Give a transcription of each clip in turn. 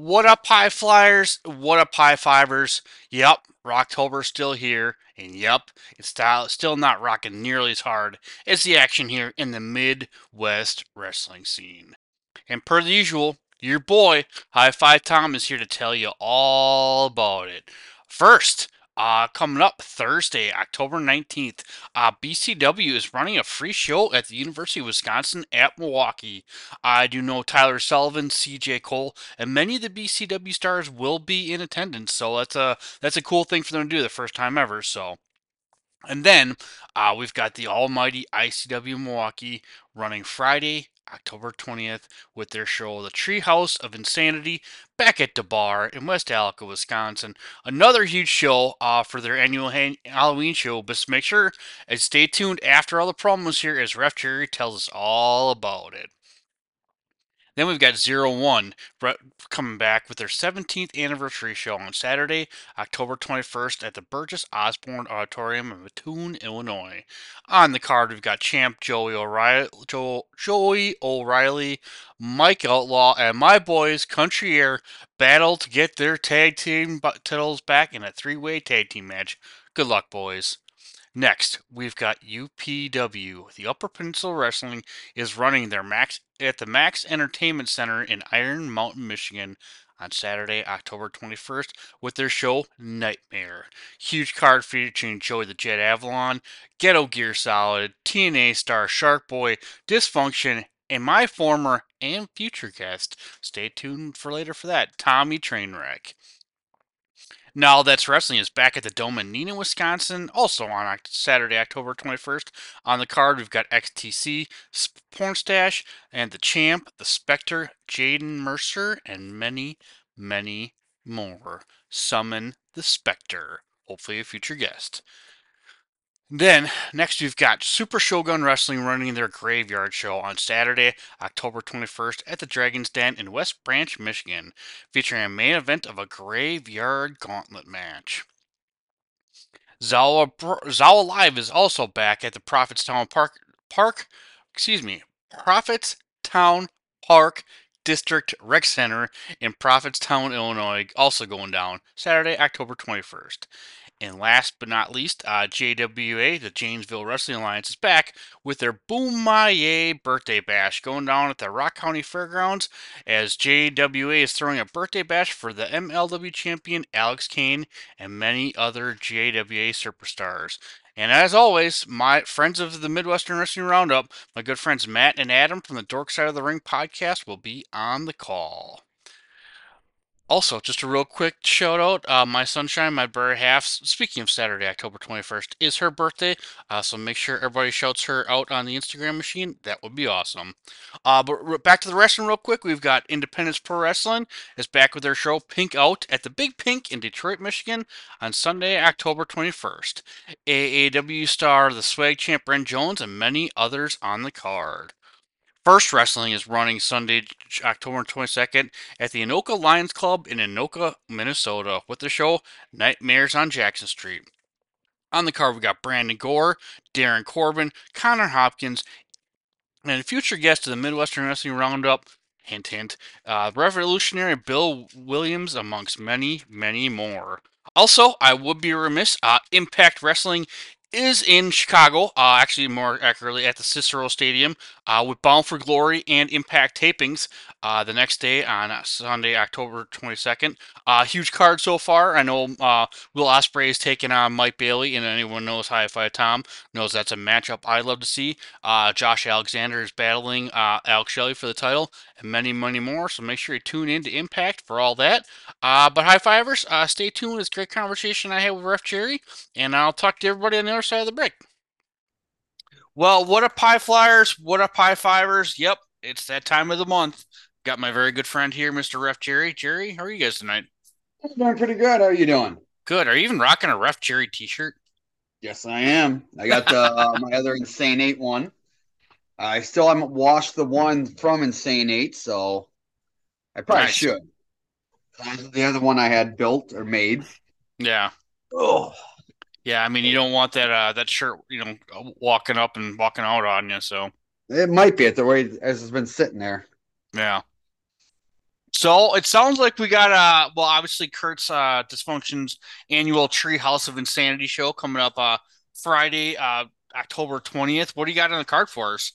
What up, High Flyers? What up, High Fivers? Yep, Rocktober's still here, and yep, it's still not rocking nearly as hard as the action here in the Midwest wrestling scene. And per the usual, your boy, High Five Tom, is here to tell you all about it. First, uh, coming up Thursday, October 19th, uh, BCW is running a free show at the University of Wisconsin at Milwaukee. I do know Tyler Sullivan, CJ Cole, and many of the BCW stars will be in attendance. So that's a that's a cool thing for them to do the first time ever. So and then uh, we've got the almighty ICW Milwaukee running Friday, October 20th, with their show The Treehouse of Insanity back at the bar in West Allis, Wisconsin. Another huge show uh, for their annual ha- Halloween show, but make sure and stay tuned after all the promos here as Ref Jerry tells us all about it. Then we've got Zero One coming back with their 17th anniversary show on Saturday, October 21st at the Burgess Osborne Auditorium in Mattoon, Illinois. On the card, we've got Champ Joey O'Reilly, Joey O'Reilly, Mike Outlaw, and my boys Country Air battle to get their tag team titles back in a three-way tag team match. Good luck, boys. Next, we've got UPW. The Upper Peninsula Wrestling is running their Max at the Max Entertainment Center in Iron Mountain, Michigan on Saturday, October 21st with their show Nightmare. Huge card featuring Joey the Jet Avalon, Ghetto Gear Solid, TNA star Shark Boy, Dysfunction, and my former and future guest. Stay tuned for later for that, Tommy Trainwreck. Now All That's Wrestling is back at the Dome in Neenah, Wisconsin, also on Saturday, October 21st. On the card, we've got XTC, Pornstash, and The Champ, The Spectre, Jaden Mercer, and many, many more. Summon the Spectre, hopefully a future guest. Then, next we've got Super Shogun Wrestling running their graveyard show on Saturday, October 21st at the Dragon's Den in West Branch, Michigan, featuring a main event of a graveyard gauntlet match. ZOWA, ZOWA Live is also back at the Prophetstown Park, Park, excuse me, Prophetstown Park District Rec Center in Prophetstown, Illinois, also going down Saturday, October 21st. And last but not least, uh, JWA, the Janesville Wrestling Alliance, is back with their Boom birthday bash going down at the Rock County Fairgrounds as JWA is throwing a birthday bash for the MLW champion Alex Kane and many other JWA superstars. And as always, my friends of the Midwestern Wrestling Roundup, my good friends Matt and Adam from the Dork Side of the Ring podcast, will be on the call. Also, just a real quick shout out. Uh, my sunshine, my better half. Speaking of Saturday, October 21st, is her birthday. Uh, so make sure everybody shouts her out on the Instagram machine. That would be awesome. Uh, but back to the wrestling real quick. We've got Independence Pro Wrestling is back with their show Pink Out at the Big Pink in Detroit, Michigan on Sunday, October 21st. AAW star the Swag Champ Brent Jones and many others on the card. F1rst Wrestling is running Sunday, October 22nd at the Anoka Lions Club in Anoka, Minnesota with the show Nightmares on Jackson Street. On the card, we got Brandon Gore, Darren Corbin, Connor Hopkins, and a future guest of the Midwestern Wrestling Roundup, hint, hint, uh, Revolutionary Bill Williams, amongst many, many more. Also, I would be remiss, uh, Impact Wrestling is in Chicago, uh, actually more accurately at the Cicero Stadium, uh, with Bound for Glory and Impact tapings uh, the next day on Sunday, October 22nd. Uh, huge card so far. I know uh, Will Ospreay is taking on Mike Bailey, and anyone knows High Five Tom knows that's a matchup I'd love to see. Uh, Josh Alexander is battling Alex Shelley for the title, and many, many more. So make sure you tune in to Impact for all that. but High Fivers, stay tuned. It's a great conversation I had with Ref Jerry, and I'll talk to everybody on the other side of the break. Well, what up, High Flyers? What up, High Fivers? Yep, it's that time of the month. Got my very good friend here, Mr. Ref Jerry. Jerry, how are you guys tonight? I'm doing pretty good. How are you doing? Good. Are you even rocking a Ref Jerry T-shirt? Yes, I am. I got the uh, my other Insane Eight one. I still haven't washed the one from Insane Eight, so I probably Nice. should. The other one I had built or made. Yeah. Oh, Yeah, I mean, you don't want that uh that shirt, you know, walking up and walking out on you. So it might be at the way as it's been sitting there. yeah. So it sounds like we got uh well, obviously Kurt's uh Dysfunction's annual Treehouse of Insanity show coming up uh Friday, uh October twentieth. What do you got on the card for us?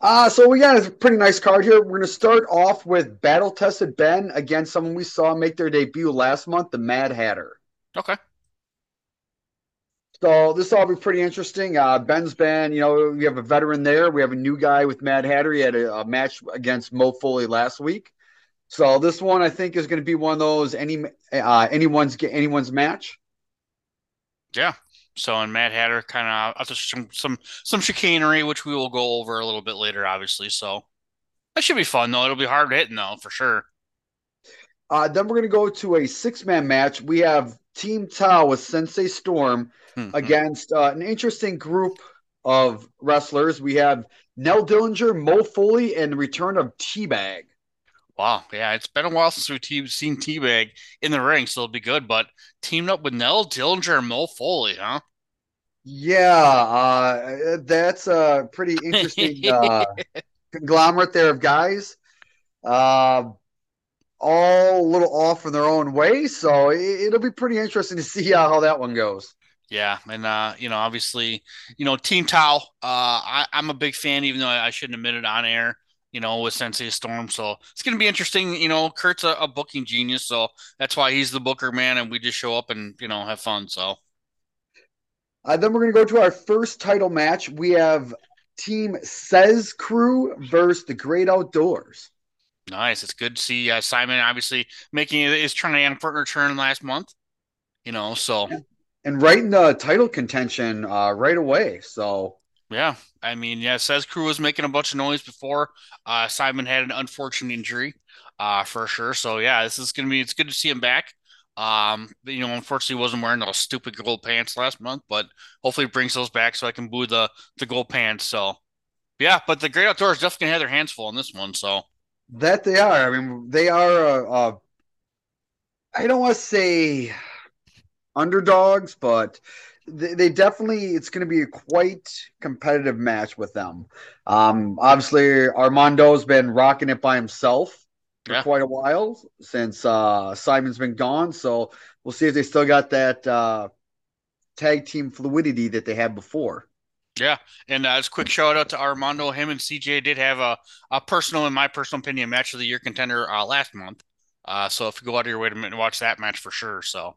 Uh, so we got a pretty nice card here. We're going to start off with Battle Tested Ben against someone we saw make their debut last month, the Mad Hatter. Okay. So this will all be pretty interesting. Uh, Ben's been, you know, we have a veteran there. We have a new guy with Mad Hatter. He had a, a match against Mo Foley last week. So this one, I think, is going to be one of those any uh, anyone's anyone's match. Yeah. So and Mad Hatter kind of after some some some chicanery, which we will go over a little bit later, obviously. So that should be fun though. It'll be hard hitting though, for sure. Uh, then we're going to go to a six man match. We have Team Tao with Sensei Storm Mhm. against uh, an interesting group of wrestlers. We have Nell Dillinger, Mo Foley, and the return of Teabag. Wow, yeah, it's been a while since we've te- seen Teabag in the ring, so it'll be good. But teamed up with Nell Dillinger and Mo Foley, huh? Yeah, uh, that's a pretty interesting uh, conglomerate there of guys. Uh, all a little off in their own way, so it, will be pretty interesting to see how, how that one goes. Yeah, and uh, you know, obviously, you know, Team Tao, uh, I, I'm a big fan, even though I, I shouldn't admit it on air. You know, with Sensei Storm, so it's gonna be interesting. You know, Kurt's a, a booking genius, so that's why he's the booker man, and we just show up and you know have fun. So Uh, then we're going to go to our first title match. We have Team Says Crew versus the Great Outdoors. Nice. It's good to see uh, Simon obviously making his triumphant return last month. You know, so And right in the title contention uh, right away. So Yeah, I mean, yeah, says crew was making a bunch of noise before. Uh, Simon had an unfortunate injury, uh, for sure. So yeah, this is gonna be. It's good to see him back. Um, but, you know, unfortunately, he wasn't wearing those stupid gold pants last month, but hopefully, he brings those back so I can boo the the gold pants. So yeah, but the Great Outdoors definitely have their hands full on this one. So that they are. I mean, they are. Uh, uh, I don't want to say underdogs, but they, they definitely. It's going to be a quite competitive match with them. Um, obviously, Armando's been rocking it by himself for Yeah. quite a while since uh, Simon's been gone. So we'll see if they still got that uh, tag team fluidity that they had before. Yeah, and uh, just quick shout out to Armando. Him and CJ did have a a personal, in my personal opinion, match of the year contender uh, last month. Uh, so if you go out of your way to watch that match for sure. So.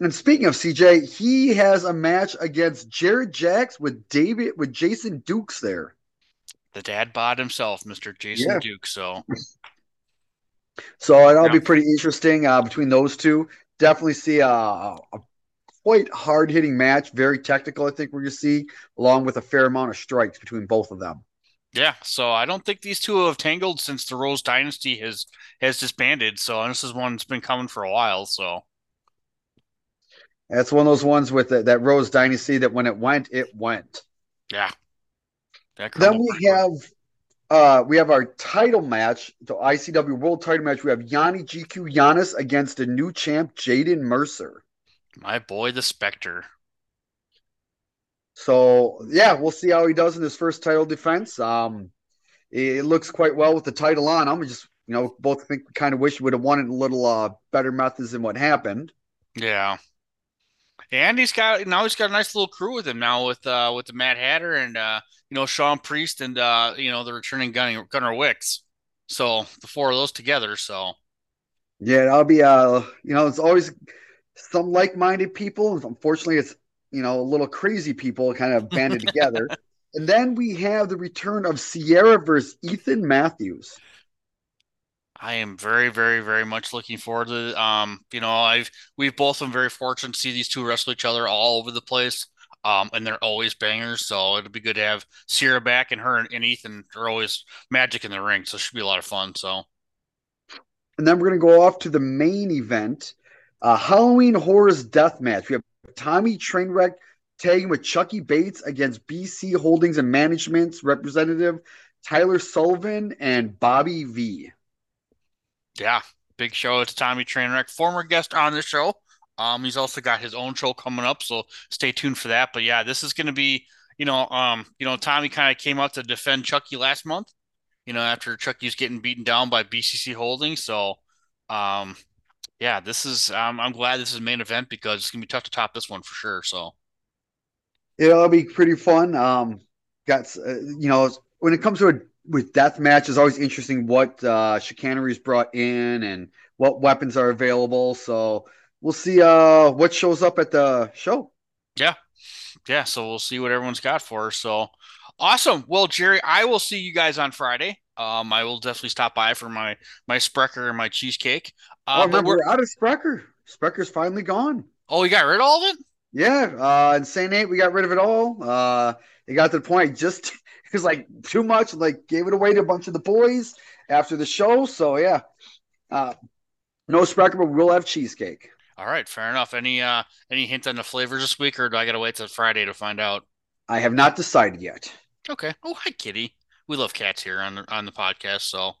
And speaking of CJ, he has a match against Jared Jacks with David with Jason Dukes there. the dad bod himself, Mr. Jason Yeah. Duke. So So that'll Yeah. be pretty interesting uh, between those two. Definitely see a, a quite hard hitting match, very technical. I think we're going to see, along with a fair amount of strikes between both of them. yeah, so I don't think these two have tangled since the Rose Dynasty has has disbanded. So this is one that's been coming for a while. So That's one of those ones with the, that Rose Dynasty that when it went, it went. yeah, Then we pretty have uh, we have our title match, the ICW World Title match. We have Yanni GQ Giannis against the new champ Jaden Mercer. My boy, the Spectre. So yeah, we'll see how he does in his first title defense. Um, it, looks quite well with the title on. I'm just you know both think kind of wish he would have it a little uh, better methods than what happened. Yeah, and he's got now he's got a nice little crew with him now with uh with the Mad Hatter and uh you know Sean Priest and uh you know the returning Gunner Gunner Wicks. So the four of those together. So Yeah, I'll be uh you know it's always some like-minded people. and Unfortunately, it's you know a little crazy people kind of banded together. And then we have the return of Sierra versus Ethan Matthews. I am very, very, very much looking forward to it. Um, you know, I've we've both been very fortunate to see these two wrestle each other all over the place. Um, and they're always bangers, so it'll be good to have Sierra back and her and Ethan are always magic in the ring, so it should be a lot of fun. So And then we're going to go off to the main event. Uh, Halloween Horrors Death Match. We have Tommy Trainwreck tagging with Chucky Bates against BC Holdings and Management's representative Tyler Sullivan and Bobby V. Yeah, big show. It's Tommy Trainwreck, former guest on the show. Um, he's also got his own show coming up, so stay tuned for that. But yeah, this is going to be, you know, um, you know, Tommy kind of came out to defend Chucky last month, you know, after Chucky was getting beaten down by BCC Holdings. So, um, yeah, this is. Um, I'm glad this is main event because it's gonna be tough to top this one for sure. So, it'll be pretty fun. Um, got uh, you know, when it comes to a with death match, it's always interesting what uh, chicanery is brought in and what weapons are available. So we'll see uh, what shows up at the show. Yeah, yeah. So we'll see what everyone's got for us. So awesome. Well, Jerry, I will see you guys on Friday. Um, I will definitely stop by for my my Sprecher and my cheesecake. Uh, oh, remember, we're out of Sprecher. Sprecher's finally gone. Oh, you got rid of all of it? Yeah. Uh, Insane Eight, we got rid of it all. Uh, it got to the point just it was like too much. Like gave it away to a bunch of the boys after the show. So yeah. Uh, no Sprecher, but we'll have cheesecake. All right, fair enough. Any uh any hint on the flavors this week, or do I gotta wait till Friday to find out? I have not decided yet. Okay. Oh, hi, Kitty. We love cats here on the on the podcast, so.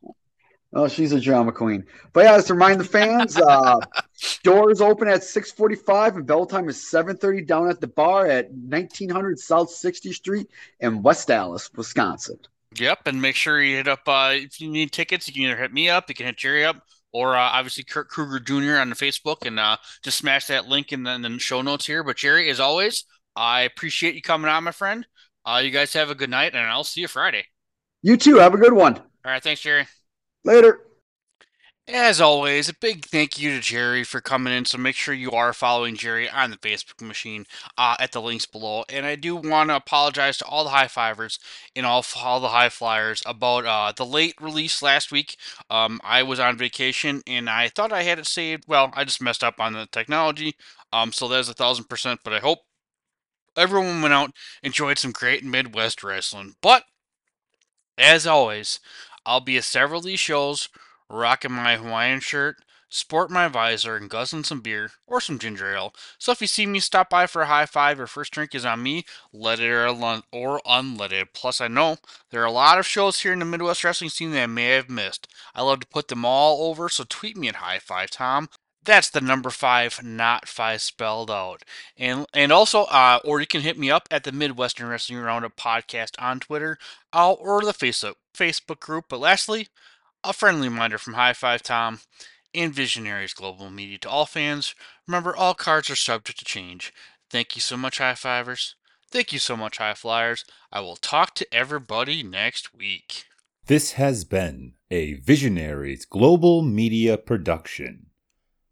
Oh, she's a drama queen. But yeah, let's remind the fans, uh, doors open at 645 and bell time is 730 down at the bar at 1900 South 60th Street in West Allis, Wisconsin. Yep, and make sure you hit up, uh, if you need tickets, you can either hit me up, you can hit Jerry up, or uh, obviously Kurt Krueger Jr. on the Facebook, and uh, just smash that link in the, in the, show notes here. But Jerry, as always, I appreciate you coming on, my friend. Uh, you guys have a good night, and I'll see you Friday. You too. Have a good one. All right. Thanks, Jerry. Later. As always, a big thank you to Jerry for coming in. So make sure you are following Jerry on the Facebook machine uh, at the links below. And I do want to apologize to all the high fivers and all, all the high flyers about uh, the late release last week. Um, I was on vacation and I thought I had it saved. Well, I just messed up on the technology. Um, so there's a thousand percent. But I hope everyone went out, enjoyed some great Midwest wrestling. But as always, I'll be at several of these shows rocking my Hawaiian shirt, sport my visor, and guzzling some beer or some ginger ale. So if you see me stop by for a high five, your first drink is on me, let it or unleaded. Plus, I know there are a lot of shows here in the Midwest wrestling scene that I may have missed. I love to put them all over, so tweet me at High Five Tom. That's the number five, not five spelled out. And and also, uh, or you can hit me up at the Midwestern Wrestling Roundup podcast on Twitter uh, or the Facebook Facebook group. But lastly, a friendly reminder from High Five Tom and Visionaries Global Media to all fans. Remember, all cards are subject to change. Thank you so much, High Fivers. Thank you so much, High Flyers. I will talk to everybody next week. This has been a Visionaries Global Media production.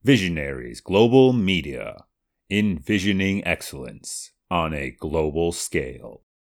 Visionaries Global Media, envisioning excellence on a global scale.